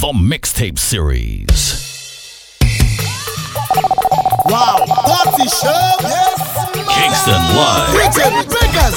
the mixtape series. Wow, party show, yes, Kingston Live. Bridget, breakers,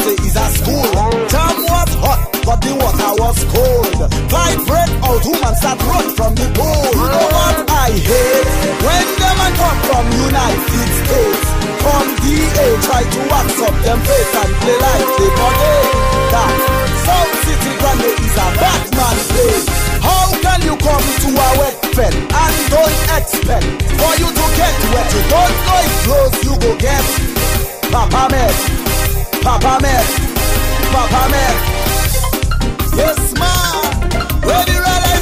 say is a school. Time was hot, but the water was cold. Vibrate out, woman start run from the pool. You know what I hate? When them I come from United States, from DA try to wax up them face and play like they not That South City Grande is a bad man place. How can you come to a wet pen and don't expect for you to get wet? You don't know it flows, you go get. Papa man. Papa man, Papa man. Yes, ma, ready the roll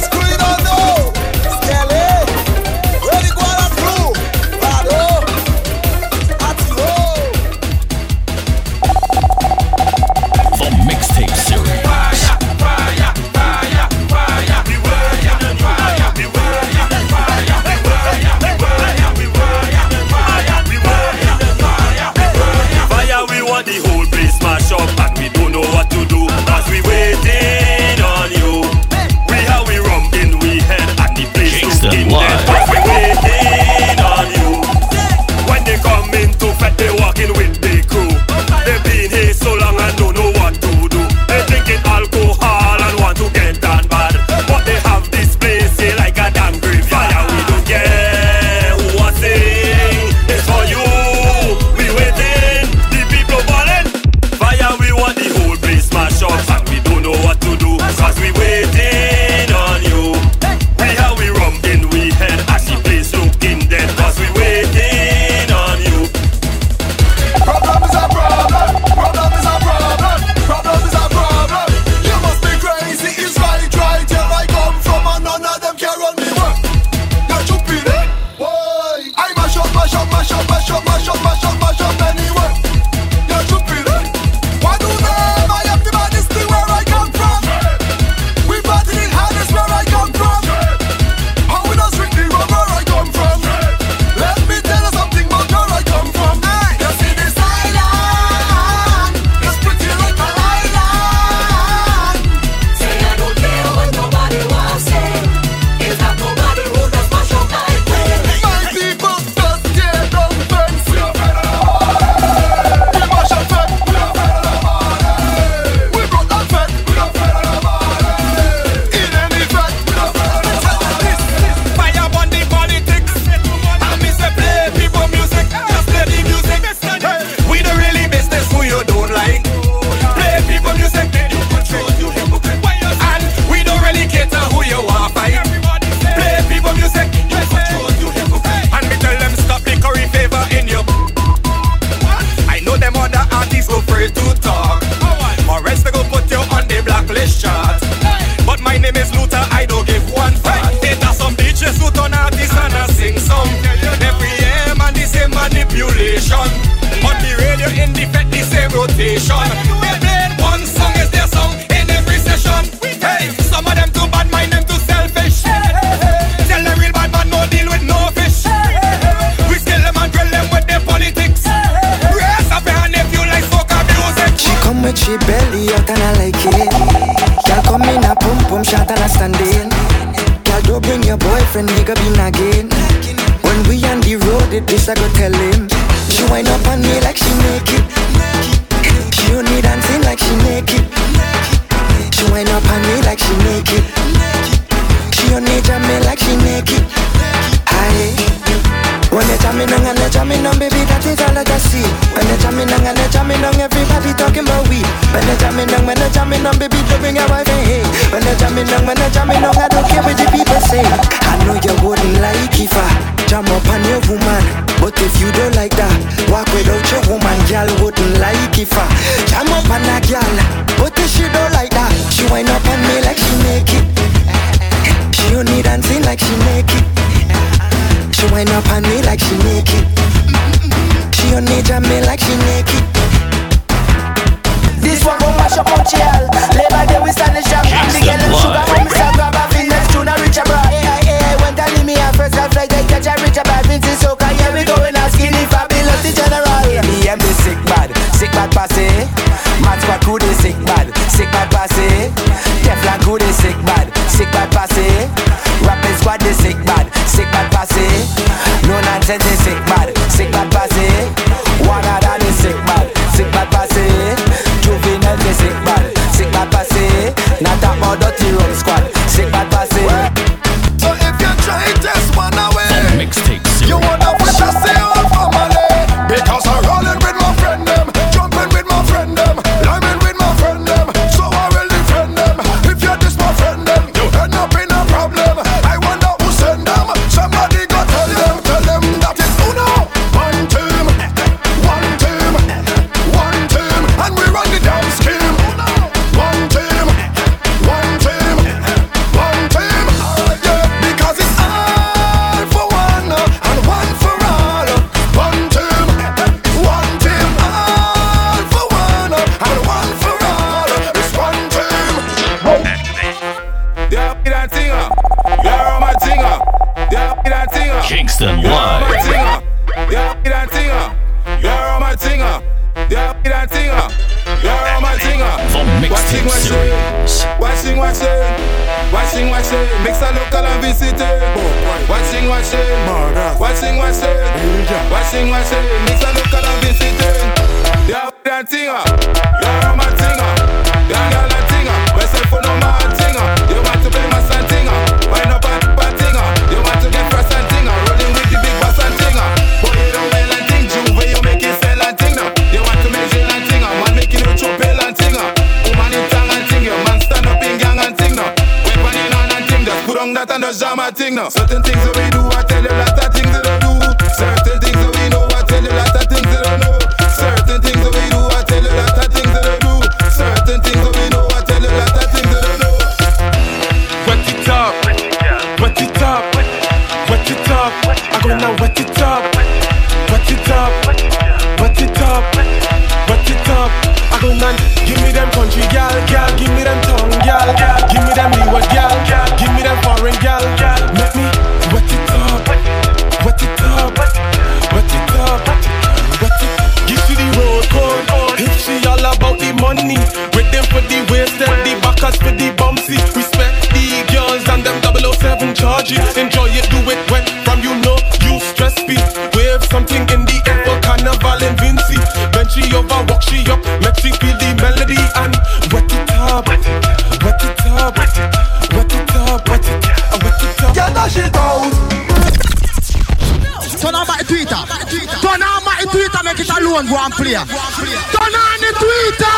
phone go and play. Turn on the Twitter.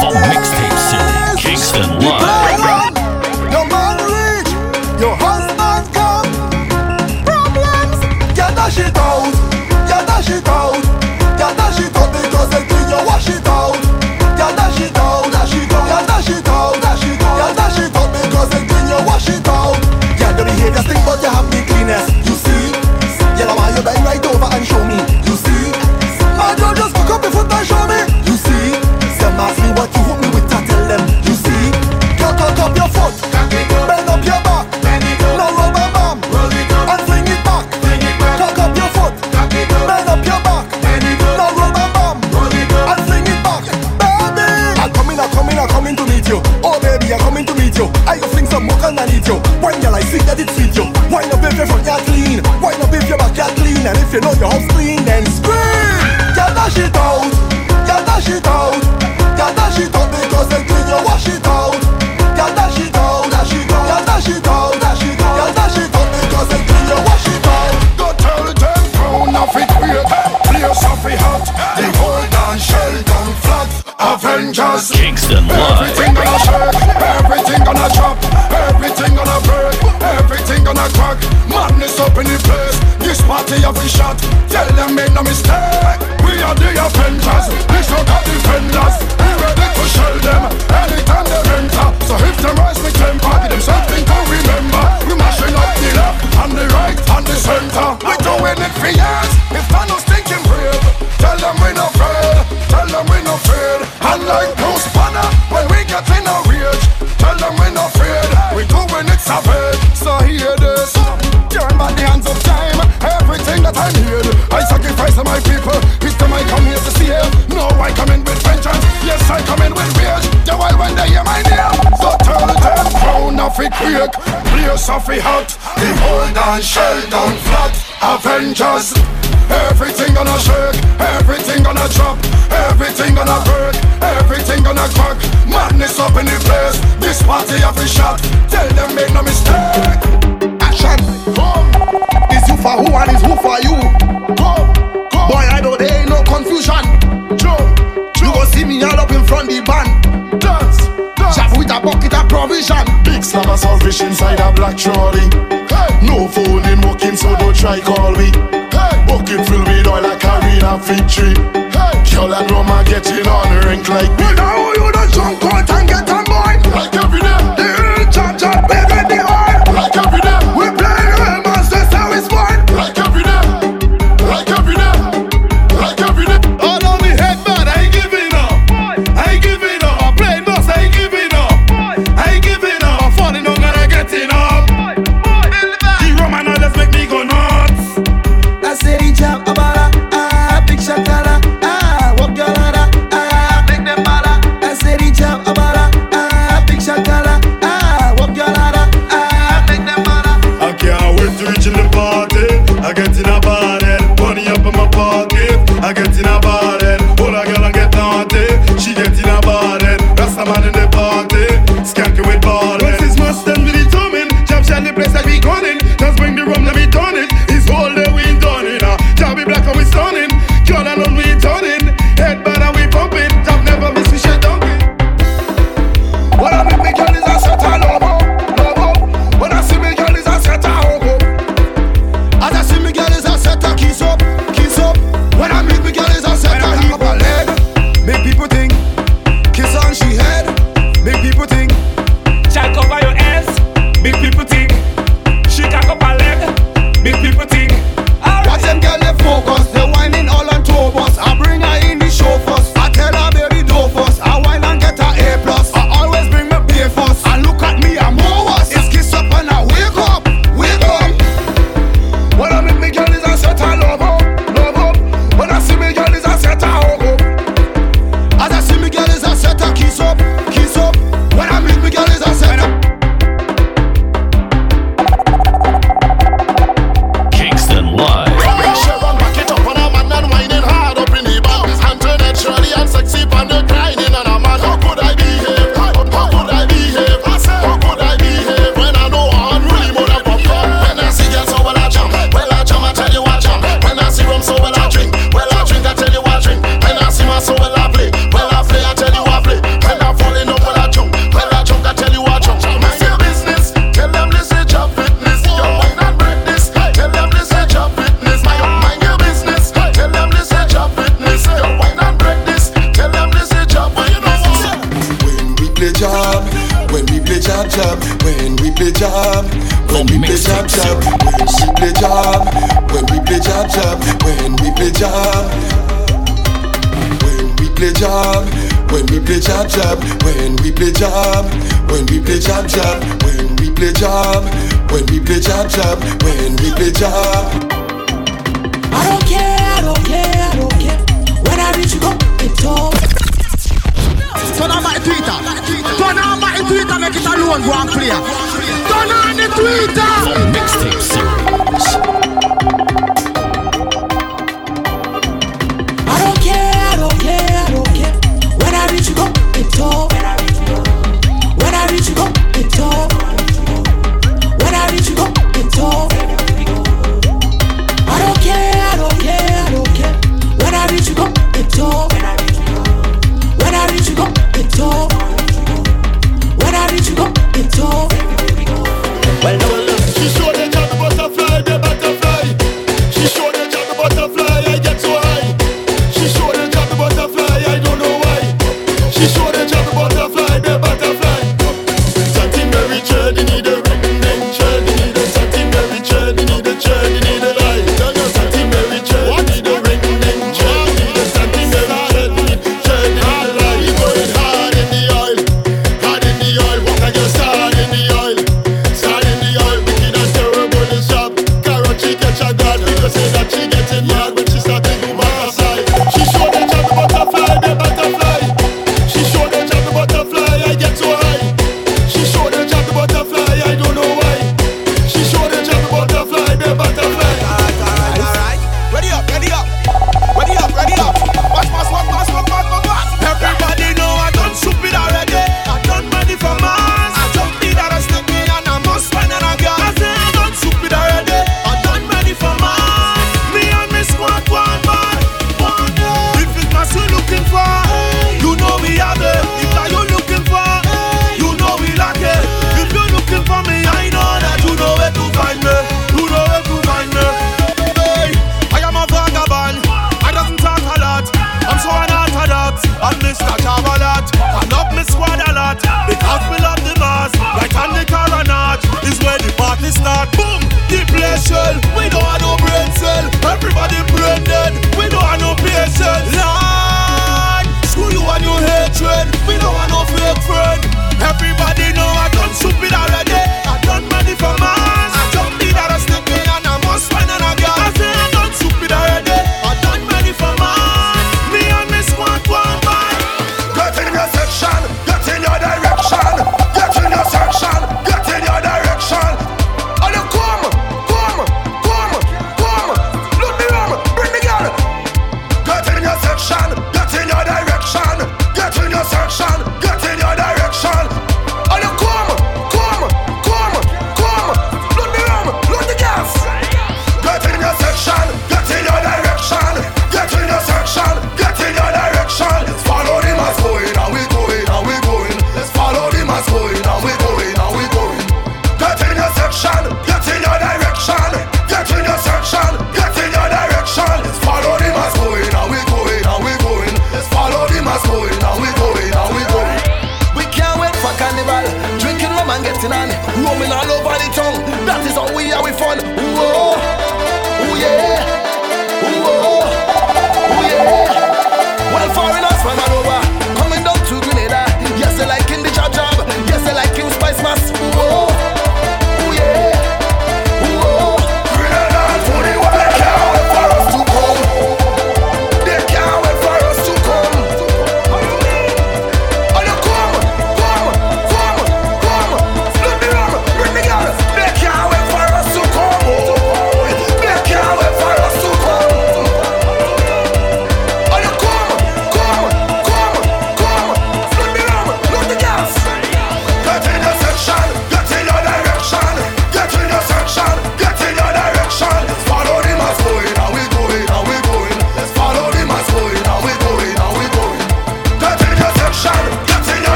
From mixtape city, Kingston live. Your man rich, your husband come. Problems, get that shit out. to my people. It to my come here to see him. No, I come in with vengeance. Yes, I come in with rage. The while when they hear my name, so tell them crown of it quick, place of it hot. The hold and shell down flat. Avengers. Everything gonna shake, everything gonna drop, everything gonna break, everything gonna crack. Madness up in the place, this party have a shot. Tell them make no mistake. Action, come. Is you for who and is who for you? Come. Boy, I know there ain't no confusion. Joe, Joe. You go see me all up in front the band. Dance, dance. With a bucket of provision. Big slab of selfish inside a black trolley. Hey. No phone in walking, so don't try call me. Hey. Bucket filled with oil like Arena victory. Hey. Girl and Roma getting on rink like me. now you don't jump out and get when we play jab jab, when we play jab, when we play jab jab, when we play jab. I don't care, I don't care, I don't care. When I reach you, go it all. Turn on my Twitter, turn on my Twitter, make it alone, go and play. Turn on the Twitter. Mixtape series. I don't care, I don't care, I don't care. When I reach you, go it all. toe. I don't care, I don't care, I don't care. When I reach, you go it toe. When I reach, you go it toe. When I reach, you go it toe.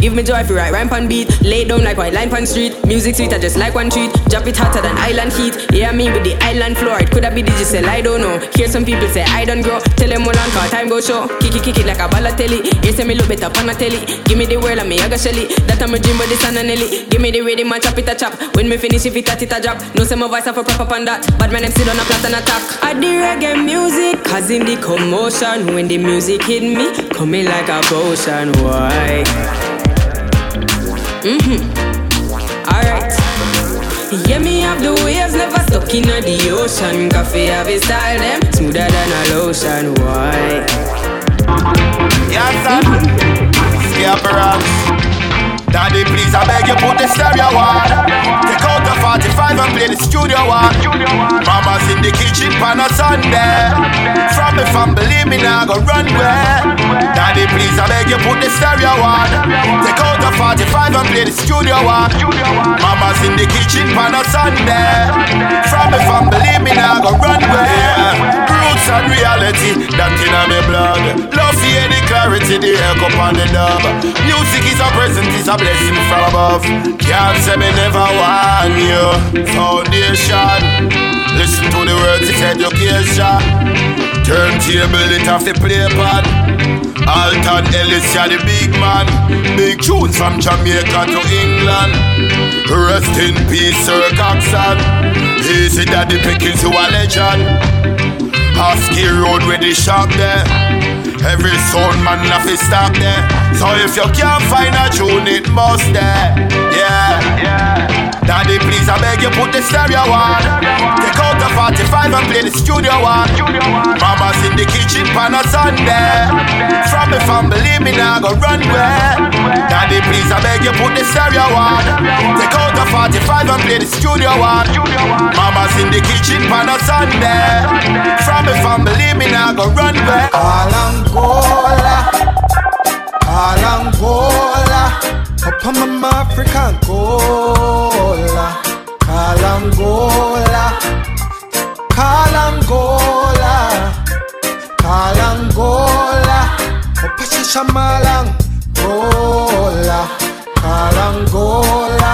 Give me joy if you write rhyme pan beat. Lay down like white line pan street. Music sweet, I just like one treat. Drop it hotter than island heat. Yeah, me with the island floor. It coulda be digital, I don't know. Hear some people say I don't grow. Tell them all on time go show. Kick it, kick it like a Balotelli. Say me look better on a telly. Give me the world and me I got shelly. That I'm a dream, but this and a Nelly. Give me the rhythm and chop it a chop. When me finish, if it a it a drop. No say my voice have a prop up on that. But man, them sit on a plot and attack. I the reggae music, causing the commotion. When the music hit me, coming like a potion. Why? Mm-hmm. Alright. Yeah, me have the waves never stuck in the ocean. Coffee have a style them smoother than a lotion. Why? Yes, sir. Mm-hmm. Daddy, please, I beg you, put the stereo on. Take out the 45 and play the studio one. Mama's in the kitchen on a Sunday. From the family, me now go run where. Daddy, please, I beg you, put the stereo on. Take out the 45 and play the studio one. Mama's in the kitchen on a Sunday. From the family, me now go run where. Roots and reality, that in my blood. Love hear the clarity, the echo on the dub. Music is a present, it's a blessing from above. Can't say me never want you. Foundation. Listen to the words, it's education. Turntable, it off the play pad. Alton Ellis, yeah, the big man. Big tunes from Jamaica to England. Rest in peace, Sir Coxsone. Easy Daddy Pickens, you a legend. Husky Road where the shop there. Every sound man have to stop there. So if you can't find a tune, it must there. Yeah, yeah. Daddy, please, I beg you, put the stereo on. Take out the 45 and play the studio one. Mama's in the kitchen on a Sunday. From the family, me now go run where. Daddy, please, I beg you, put the stereo on. Take out the 45 and play the studio one. Mama's in the kitchen on a Sunday. From the family, me now go run where. Angola, Angola, up on my African cola, Kalangola, Kalangola, Kalangola, up a Shamalang, Gola, Kalangola.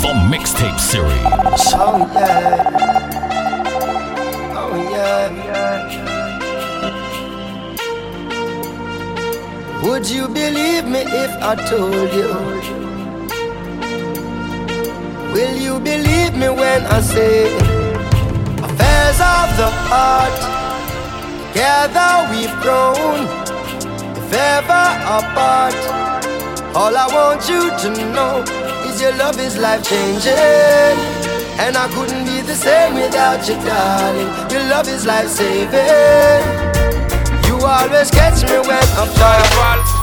The Mixtape Series. Oh yeah. If I told you? Will you believe me when I say affairs of the heart? Together we've grown, if ever apart. All I want you to know is your love is life changing. And I couldn't be the same without you, darling. Your love is life saving. You always catch me when I'm falling.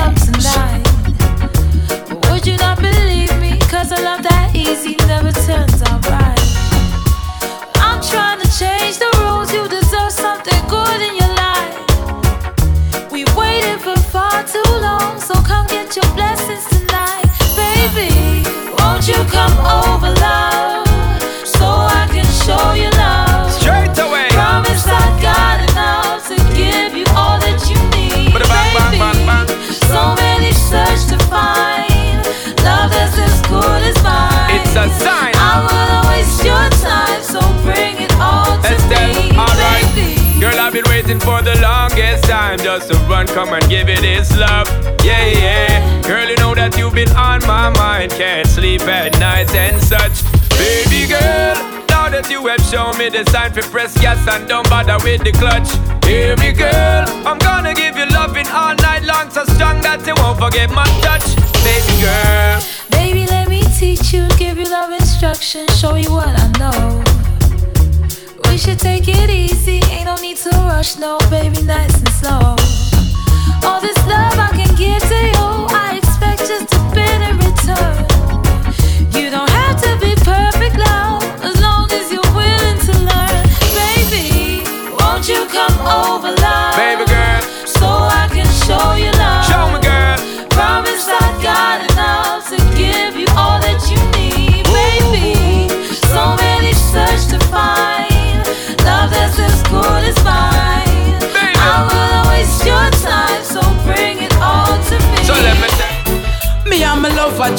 Come tonight? Would you not believe me? 'Cause a love that easy never turns out right. I'm trying to change the rules. You deserve something good in your life. We waited for far too long, so come get your blessings tonight? Would waiting for the longest time just to run, come and give it this love. Yeah, yeah. Girl, you know that you've been on my mind. Can't sleep at night and such. Baby girl, now that you have shown me the sign for press gas and don't bother with the clutch. Hear me, girl. I'm gonna give you loving all night long, so strong that you won't forget my touch. Baby girl. Baby, let me teach you, give you love instruction, show you what I know. We should take it easy, ain't no need to rush, no, baby, nice and slow.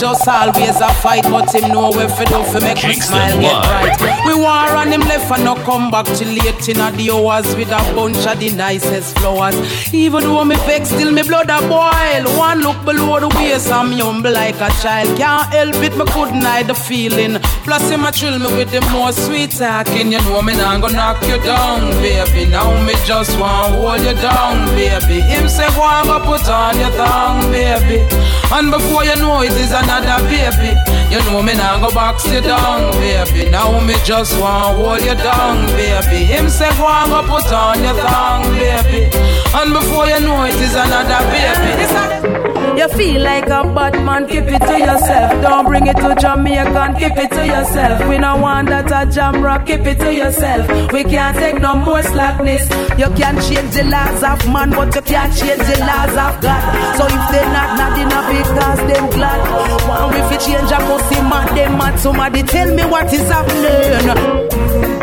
just always a fight, but him know where for do make me smile get right. We war on him left and no come back till late in the hours with a bunch of the nicest flowers. Even though me vex, still me blood a boil. One look below the waist, I'm humble like a child. Can't help it, me couldn't hide the feeling. Plus him a thrill me with the more sweet talking. You know me nah gonna knock you down, baby. Now me just want hold you down, baby. Him say go on, put on your thong, baby. And before you know it is an another baby. You know me now go box you down, baby. Now me just want hold you down, baby. Him say go and go put on your thong, baby. And before you know it is another baby. You feel like a bad man, keep it to yourself. Don't bring it to Jamaica, keep it to yourself. We don't want that a jam rock, keep it to yourself. We can't take no more slackness. You can't change the laws of man, but you can't change the laws of God. So if they not not enough because them glad. One if you change a pussy man, them mad somebody tell me what is happening.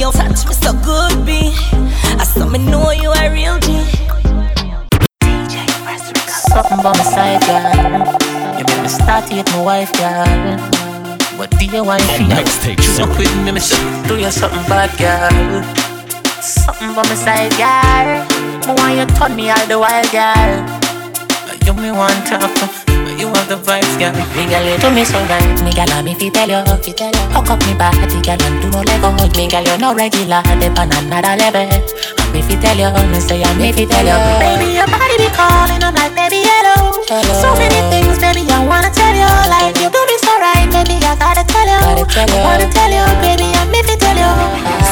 you touch me so good, be. I saw me know you real G. Something my side, girl. You make me start to hit my wife, girl. But do you want to Next take you. With me, me do you something bad, girl. Something about my side, girl. But when you turn me all the wild, girl. You me want to you have the vibes, girl. Me girl, you do me so right. Me girl, if you tell you, you tell you. Hook up me body, girl, and do no lego. Me girl, you no regular, dip on another level. I'm if you tell you, me say I'm if you tell you. Baby, your body be calling, I'm like, baby, hello. So many things, baby, I wanna tell you. Like you do me so right, baby, I gotta tell you. Gotta tell you. I wanna tell you, baby, I'm if you tell you.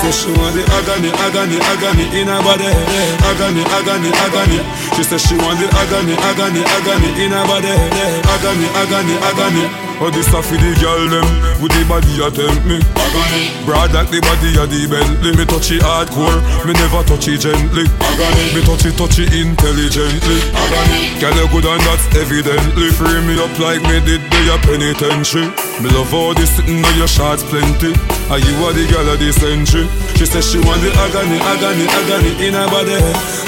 Say she want the agony, agony, agony in her body. Agony, agony, agony. She said she want the agony, agony, agony in her body. Agony, agony, agony. Oh, this stuff with the girl them, with the body you tempt me. Agony. Broad like the body of the Bentley. Me touch it hardcore, me never touch it gently. Agony. Me touch it, touch it intelligently. Agony. Girl, you good and that's evidently. Free me up like me did the penitentiary. Me love all this sitting on your shots plenty. And you are the girl of the century. She said she want the agony, agony, agony in her body.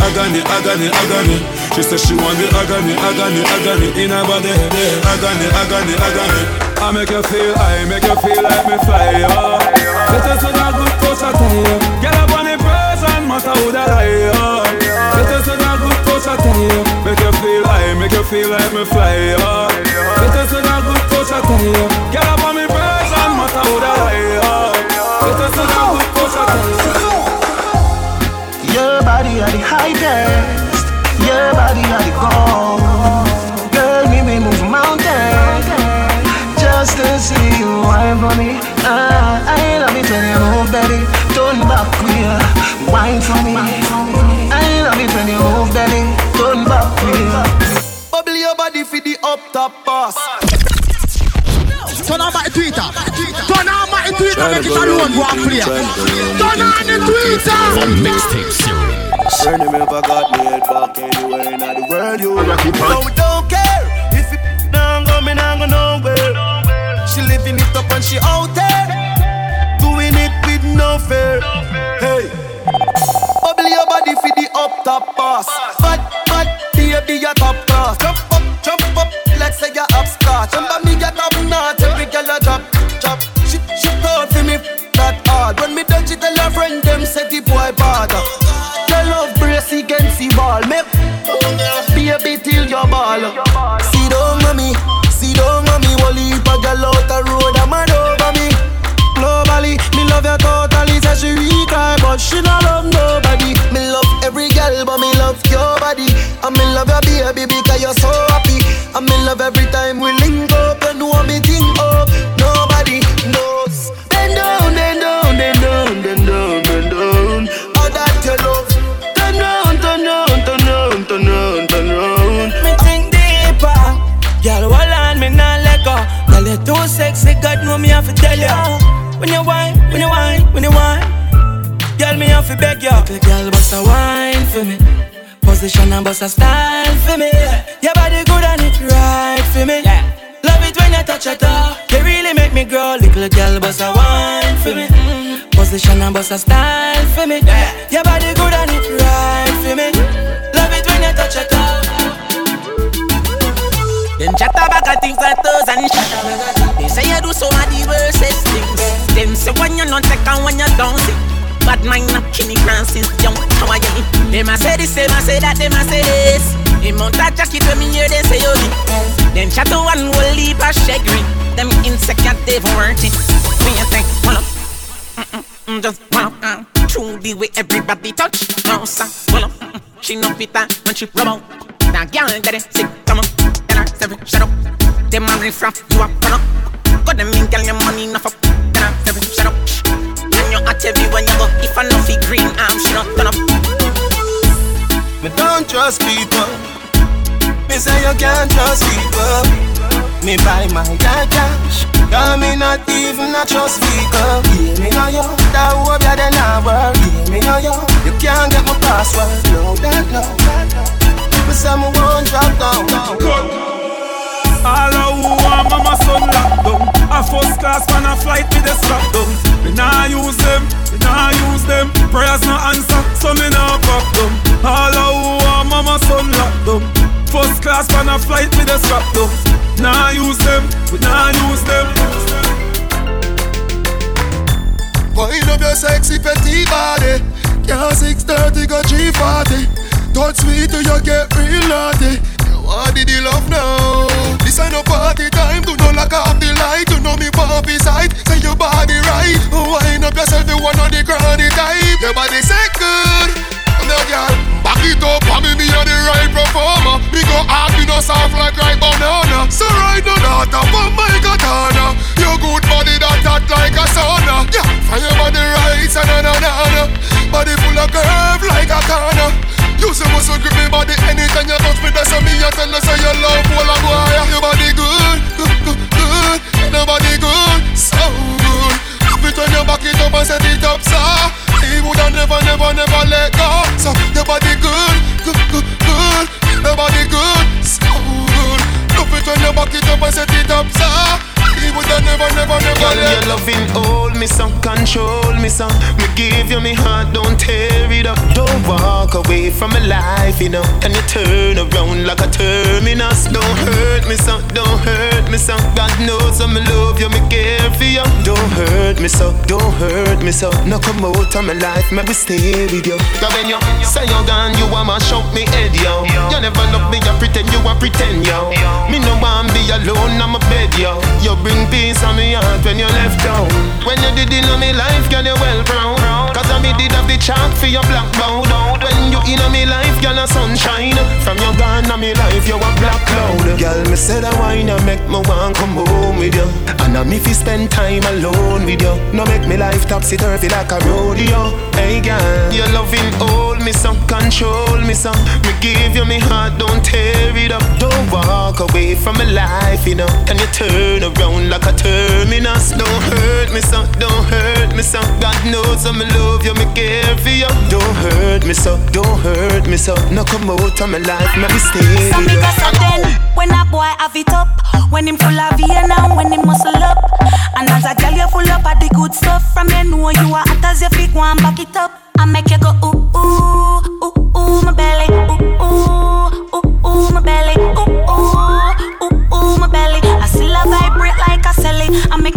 Agony, agony, agony. She said she want the agony, agony, agony in her body. Agony, agony, agony. I make you feel, I make you feel like me fly, oh. Us on a good touch, I tell you. Get up on the person, matter who that I, oh. Us on a good touch, I tell you. Make you feel, I make you feel like me fly, oh. Us on a good touch, I tell you. Get up on me Your body are the highest. Your body are the gold. Girl, me we move mountains just to see you wine for me. Ah, I love it when you move, baby. Turn back queer, wine for me. I love it when you move, baby. Turn back queer. Bubble your body for the up top boss. Twitter. Make it alone. Go and play. Turn on the Twitter. The mixtape series. Burn him if I got me head back anywhere in the world, you No, we don't care if it down go, me not go nowhere. She living it up and she out there, Girl, me have to beg ya. Little girl, bust a wine for me. Position and bust a style for me. Your body good and it right for me. Yeah. Love it when you touch your toe. You really make me grow. Little girl, bust a wine for me. Position and bust a style for me. Yeah. Your body good and it right for me. Love it when you touch your toe. Them chatter back at things like toes and shit. They say you do of the worstest things. Them say when you not take and when you don't sing. Bad mind not Kenny Francis young. How are you? Them a say this, them a say that, them a say this. Him out a jacket when me hear them say yo. Them chatter one will leave a shaggy. Them insecure they worth it. When you think, well up. Mm-mm, just wow, uh, through the way everybody touch. No, sir, well up. Mm-mm, she no pita when she rub out. Now, girl, that is sick, come on. Tell her, seven, shut up. Them a riff raff, you a run up. Got them in, girl, your money enough up. Tell her, seven, shut up. And you every when you go. If I know fi green, I'm she not turn up. Me don't trust people. Me say you can't trust people. Me buy my car cash. Cause me not even a trust vehicle. Yeah, me know you. That hope you then I work. Yeah, me know you. You can't get my password. No, that no. Me say me won't drop down. All of who want mama son locked down a first class man a flight with a strap down. Me nah use them, me nah use them. Prayers no answer, so me nah fuck them. All a who are mama son lock them. First class man a flight with a strap down. Nah use them, we nah use them. Wind up your sexy petty body. Can't 630 go G40. Don't sweet till you get real naughty. What did you love now? This ain't no party time Don't lock up the light. You know puppy side. Say your body right. Wind up yourself. You one of the granny type. Your body say good. Now, girl, back it up. I me, me are the right performer. Me go hard, me no soft like right banana. So right now, that up on my katana. Your good body that hot like a sauna. Yeah, fire body right, na na na. Body full of curve like a corner. You say muscle grip me body anytime you touch me. That's me you tell us say you love all of boy. Your body good, good, good, good. Your body good, so good. If you turn your back it up and set it up, so He woulda never, never, never let go. So your body good, good, good, good. Your body good, so good. If you turn your back it up and set it up, so He woulda never, never, never Girl, let your loving hold me some, control me some. Me give you me heart, don't tear it up. Don't walk away from my life, you know. Can you turn around like a terminus? Don't hurt me some, don't hurt me some. God knows I'm love you, me care for you. Don't hurt me so, don't hurt me so. No come out of my life, maybe stay with you. Now when you say you're gone, you want to shout me head, yo. You never love me, you pretend you want pretend, yo. Me no want be alone, I'm a bed, yo. You bring peace on me heart when you left down. When you did in me life, girl, you well proud. Me did have the chart for your black bound. When you in me life, girl, a sunshine. From your gone me life, you a black cloud. Girl, me said I wine and make me want come home with you. And I me fi spend time alone with you. No make me life topsy turvy like a rodeo. Hey girl, your loving hold me some, control me some. Me give you me heart, don't tear it up. Don't walk away from my life, you know. Can you turn around like a terminus? Don't hurt me some, don't hurt me some. God knows I'ma love you, me care for you. Don't hurt me so, don't hurt me so. No come out of my life, maybe stay. Some with you. because of then When a boy have it up. When him full of vein and when him muscle up. And as a girl you full up of the good stuff. From you know you are hot as your feet Go and back it up. I make you go ooh ooh Ooh ooh my belly. Ooh ooh Ooh ooh my belly. Ooh ooh Ooh ooh my belly. I still a vibrate like a celly I make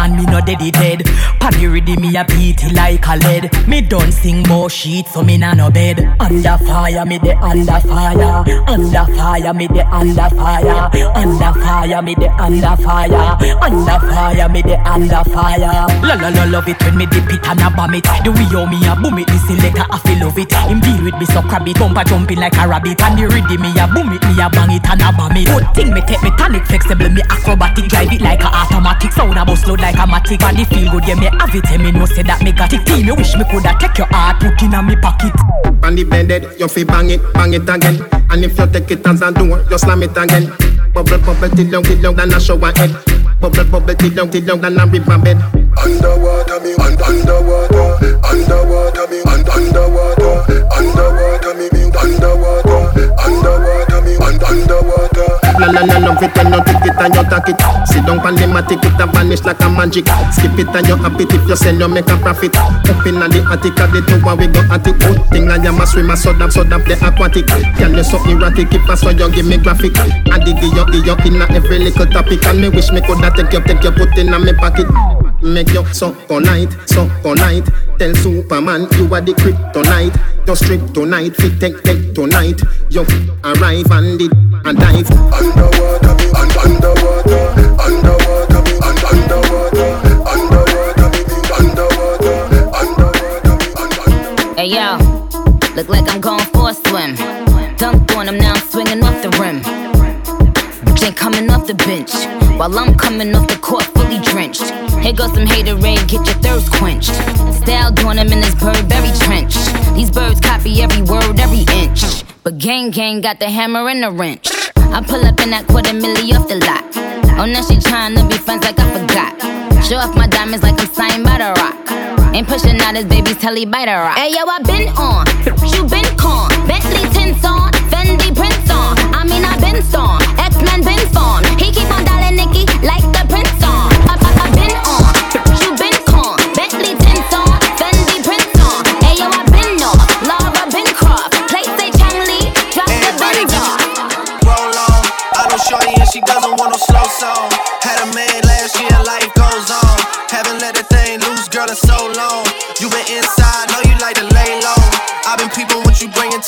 dance, me no dead dead. Pan the rhythm, me a beat it like a lead. Me don't sing more shit, so me na no bed. Under fire, me the under fire. Under fire, me the under fire. Under fire, me the under fire. Under fire, me the under fire. La la la love it when me dip it and a bomb it. The way how me a boom it, the selector I feel love it. Him deal with me so crabby, bumper jumping like a rabbit. And the rhythm me a boom it, me a bang it and a bomb it. Good thing me take me tonic flexible, me acrobatic, drive it like a automatic. Sound a bust load like a matic. Body feel good, yeah me have it, yeah me know say that me got it. Team, me wish me coulda take your heart, put in a me pocket. On the bended, you fi bang it, bang it again. And if you take it as a door, you slam it again. Bubble, bubble, till long, till long, than a shower head. Bubble, bubble, till long, till long, than a river bed. Underwater me, un- underwater, underwater me, un- underwater, underwater me, me, underwater, underwater me, un- underwater. La la la love it when you take it and you take it. Sit down pan the matic, it vanish like a magic. Skip it and you happy if you sell, you make a profit. Up in the attic, at the tower we go at it. Good thing I am a swimmer, so that so that the aquatic. Can you so erratic if I saw you give me graphic? I dig you, you, you in a every little topic, and me wish me coulda take you, take you, put in a me pocket. Make you suck all night, polite, so night. Tell Superman you are the kryptonite. Just strip tonight, fit take take tonight. You arrive and did and dive. Underwater me, un- underwater, underwater me, un- underwater, underwater me, me, underwater, underwater. Hey yo, look like I'm going for a swim. Dunked on him, now I'm swinging off the rim. Bitch ain't coming off the bench, while I'm coming off the court fully drenched. Here goes some haterade, get your thirst quenched. Style doing them in this Burberry trench. These birds copy every word, every inch. But gang gang got the hammer and the wrench. I pull up in that quarter milli off the lot. Oh, now she tryna be friends like I forgot. Show off my diamonds like I'm signed by the rock. Ain't pushing out his baby's telly by the rock. Hey yo, I been on, you been con. Bentley tints on, Fendi prints on. I mean I been storm, X Men been formed. He keep on dialing Nicki like the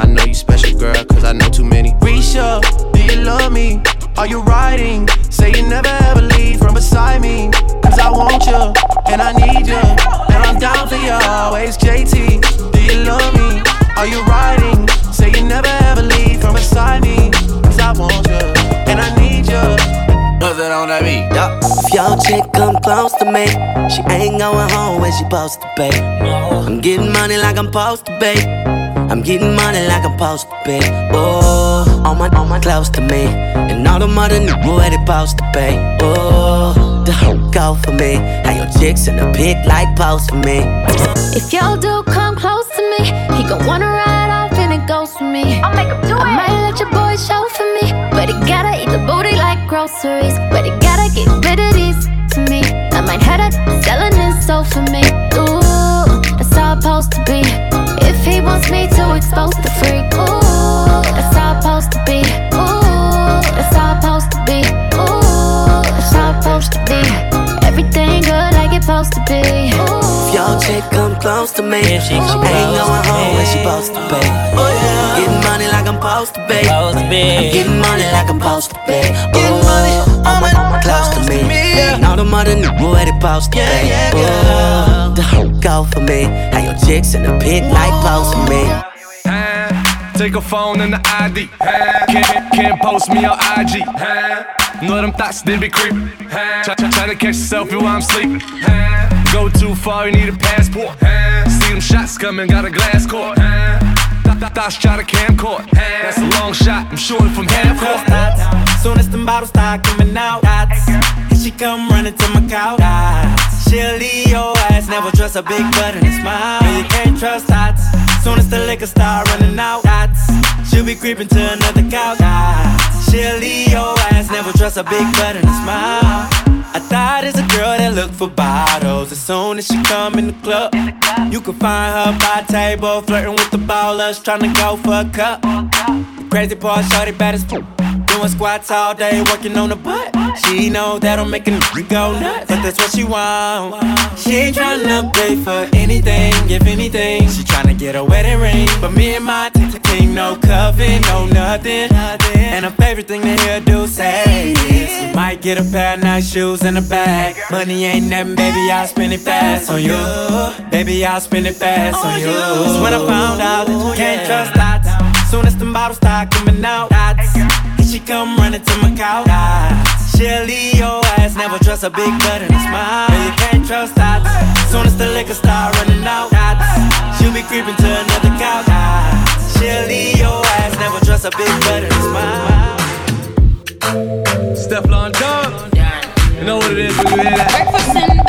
I know you special, girl, cause I know too many. Risha, do you love me? Are you riding? Say you never ever leave from beside me. Cause I want you, and I need you. And I'm down for you always, JT. Do you love me? Are you riding? Say you never ever leave from beside me. Cause I want you, and I need you. What's it on that beat? Yeah. If your chick come close to me, she ain't going home when she supposed to be. I'm getting money like I'm supposed to be. I'm getting money like I'm supposed to be. Oh, all my, all my close to me. And all the mother knew where they supposed to be. Oh, the hoe go for me. How your chicks in the pit like post for me. If your dude come close to me, he gon' wanna ride off and it goes for me. I'll make him do it. I might let your boy show for me, but he gotta eat the booty like groceries. But he gotta get rid of these to me. I might head up selling his soul for me. Ooh, wants me to expose the freak, ooh, that's how it's supposed to be. Ooh, that's how it's supposed to be. Ooh, that's how it's supposed to be. Everything good like it's supposed to be. If your chick come close to me, she, ain't going home when she supposed to be. Oh, getting money like I'm supposed to be. I'm getting money like I'm supposed to be. Getting money, all my, all my close to me. And all the mother knew where they supposed to be. Oh, the hoe go for me. How your chicks in the pit like post for me. Take a phone and the ID. Can't, can't post me on IG. Know them thoughts, they be creeping. Try, try, try to catch a selfie while I'm sleeping. Go too far, you need a passport. See them shots coming, got a glass court. Th- th- Thoughts try to camcord. That's a long shot, I'm shooting from half court. Soon as them bottles start coming out, dots. And she come running to my couch. Dots. She'll leave your ass, never trust a big butt and a smile. You can't trust dots. Soon as the liquor start running out, dots. She'll be creeping to another couch. Dots. She'll leave your ass, never trust a big butt and a smile. I thought it's a girl that look for bottles. As soon as she come in the club, you can find her by table, flirting with the ballers, trying to go for a cup. The crazy part, shorty bad as fuck. Doing squats all day, working on the butt. She know that'll make a nigga go nuts, but that's what she want. She ain't tryna pay for anything, if anything. She tryna get a wedding ring, but me and my king, no cuffing, no nothing. And her favorite thing to hear do say is, you might get a pair of nice shoes and a bag. Money ain't nothing, baby, I'll spend it fast on you. Baby, I'll spend it fast on you. That's when I found out that you can't trust dots. Soon as them bottles start coming out, dots. And she come running to my couch, dots. She'll leave your ass, never trust a big butt and a smile. And you can't trust that. Soon as the liquor start running out, she'll be creeping to another couch. She'll leave your ass, never trust a big butt and a smile. Stefflon Don. You know what it is when you hear that? Breakfast in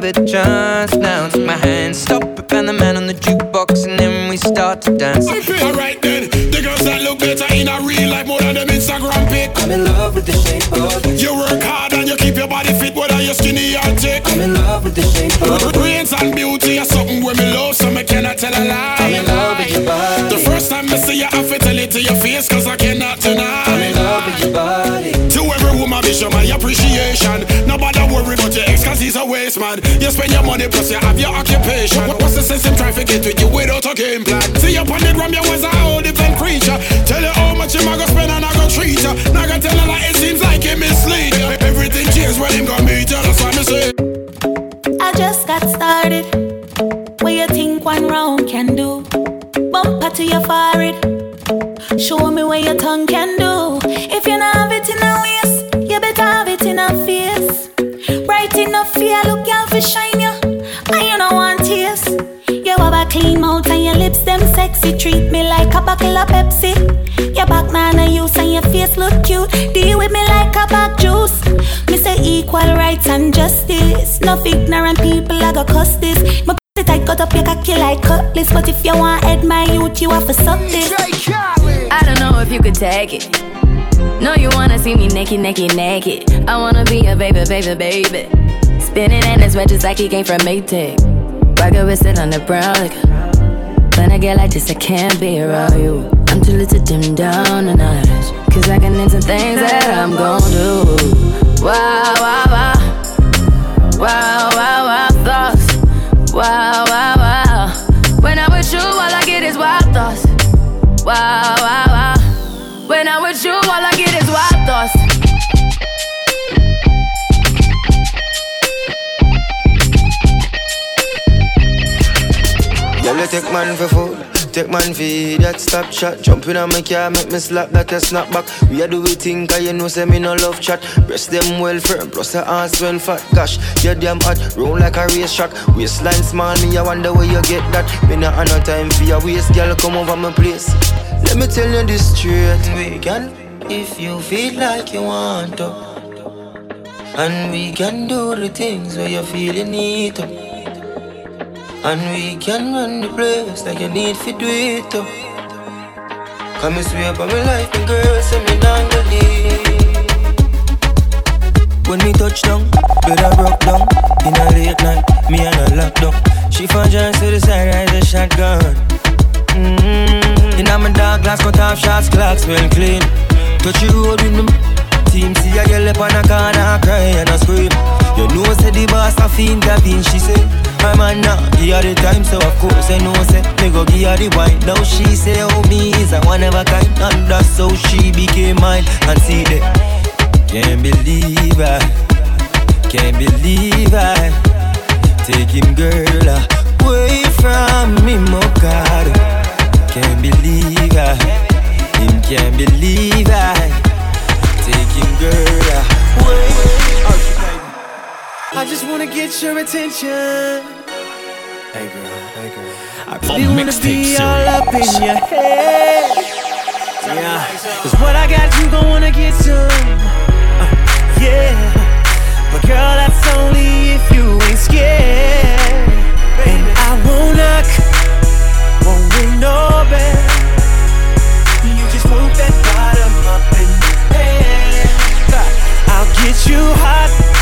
give it a chance. Now take my hand, stop it, and the man on the jukebox, and then we start to dance. Alright then, the girls that look better in a real life more than them Instagram pic. I'm in love with the shape of it. You work money, plus you have your occupation. What's the in trying to get with you without a game plan? See you on the drum, you was a whole different creature. Tell you how much you might go spend and I go treat you. Now I tell her like it seems like he mislead you. Everything changed when him got meet you, that's what me say. I just got started. What you think one round can do? Bumper to your forehead. A bottle of Pepsi. Your back man a use and your face look cute. Deal with me like a back juice. Me say equal rights and justice. No ignorant people I go cuss this. My pussy tight cut up your cocky like cutlass. But if you want head my youth, you have to suck this. I don't know if you could take it. No, you wanna see me naked, naked, naked. I wanna be a baby, baby, baby. Spinning in his red just like he came from Maytag. Rocket with it on the brown like When I get like this, I can't be around you. I'm too little to dim down the night. Cause I can into things that I'm gon' do. Wow, wow, wow. Wow, wow, wow, thoughts. Wow. Girl, you take man for food. Take man for that stop shot. Jumping on my car, make me slap that a snap back. We are do we think, cause you know, say me no love chat. Breast them well firm, plus the ass well fat. Gosh, you damn hot, roll like a race track. Waistline small, me, I wonder where you get that. Me not have no time for your waist, girl, come over my place. Let me tell you this straight. We can, if you feel like you want to. And we can do the things where you feel you need to. And we can run the place like you need fit do it up. Come and swear by my life, my girl, send me down the. When we touch down, bed I broke down. In a late night, me and her locked up. She found John to the side, right the shotgun. Mm-hmm. In a my dark glass, cut off shots, clocks well clean. Touch you road with me. Team see a girl up on a corner, cry and I scream. You know, say the boss a fiend, a fiend, she say. My man nah, give her the time, so of course I know, say. Me go give her the wine. Now she say, oh, me is a one of a kind. And that's how she became mine. And see that. Can't believe I, can't believe I. Take him, girl, away from me, God. Can't believe I, him can't believe I. Take him, girl, away. I just wanna get your attention. Hey girl, hey girl. I really wanna be all up in your head. Yeah, cause what I got you gon' wanna get some. Uh, yeah, but girl, that's only if you ain't scared. And I won't knock, won't ring no bell. You just move that bottom up in your head. I'll get you hot.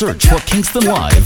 Search for Kingston Live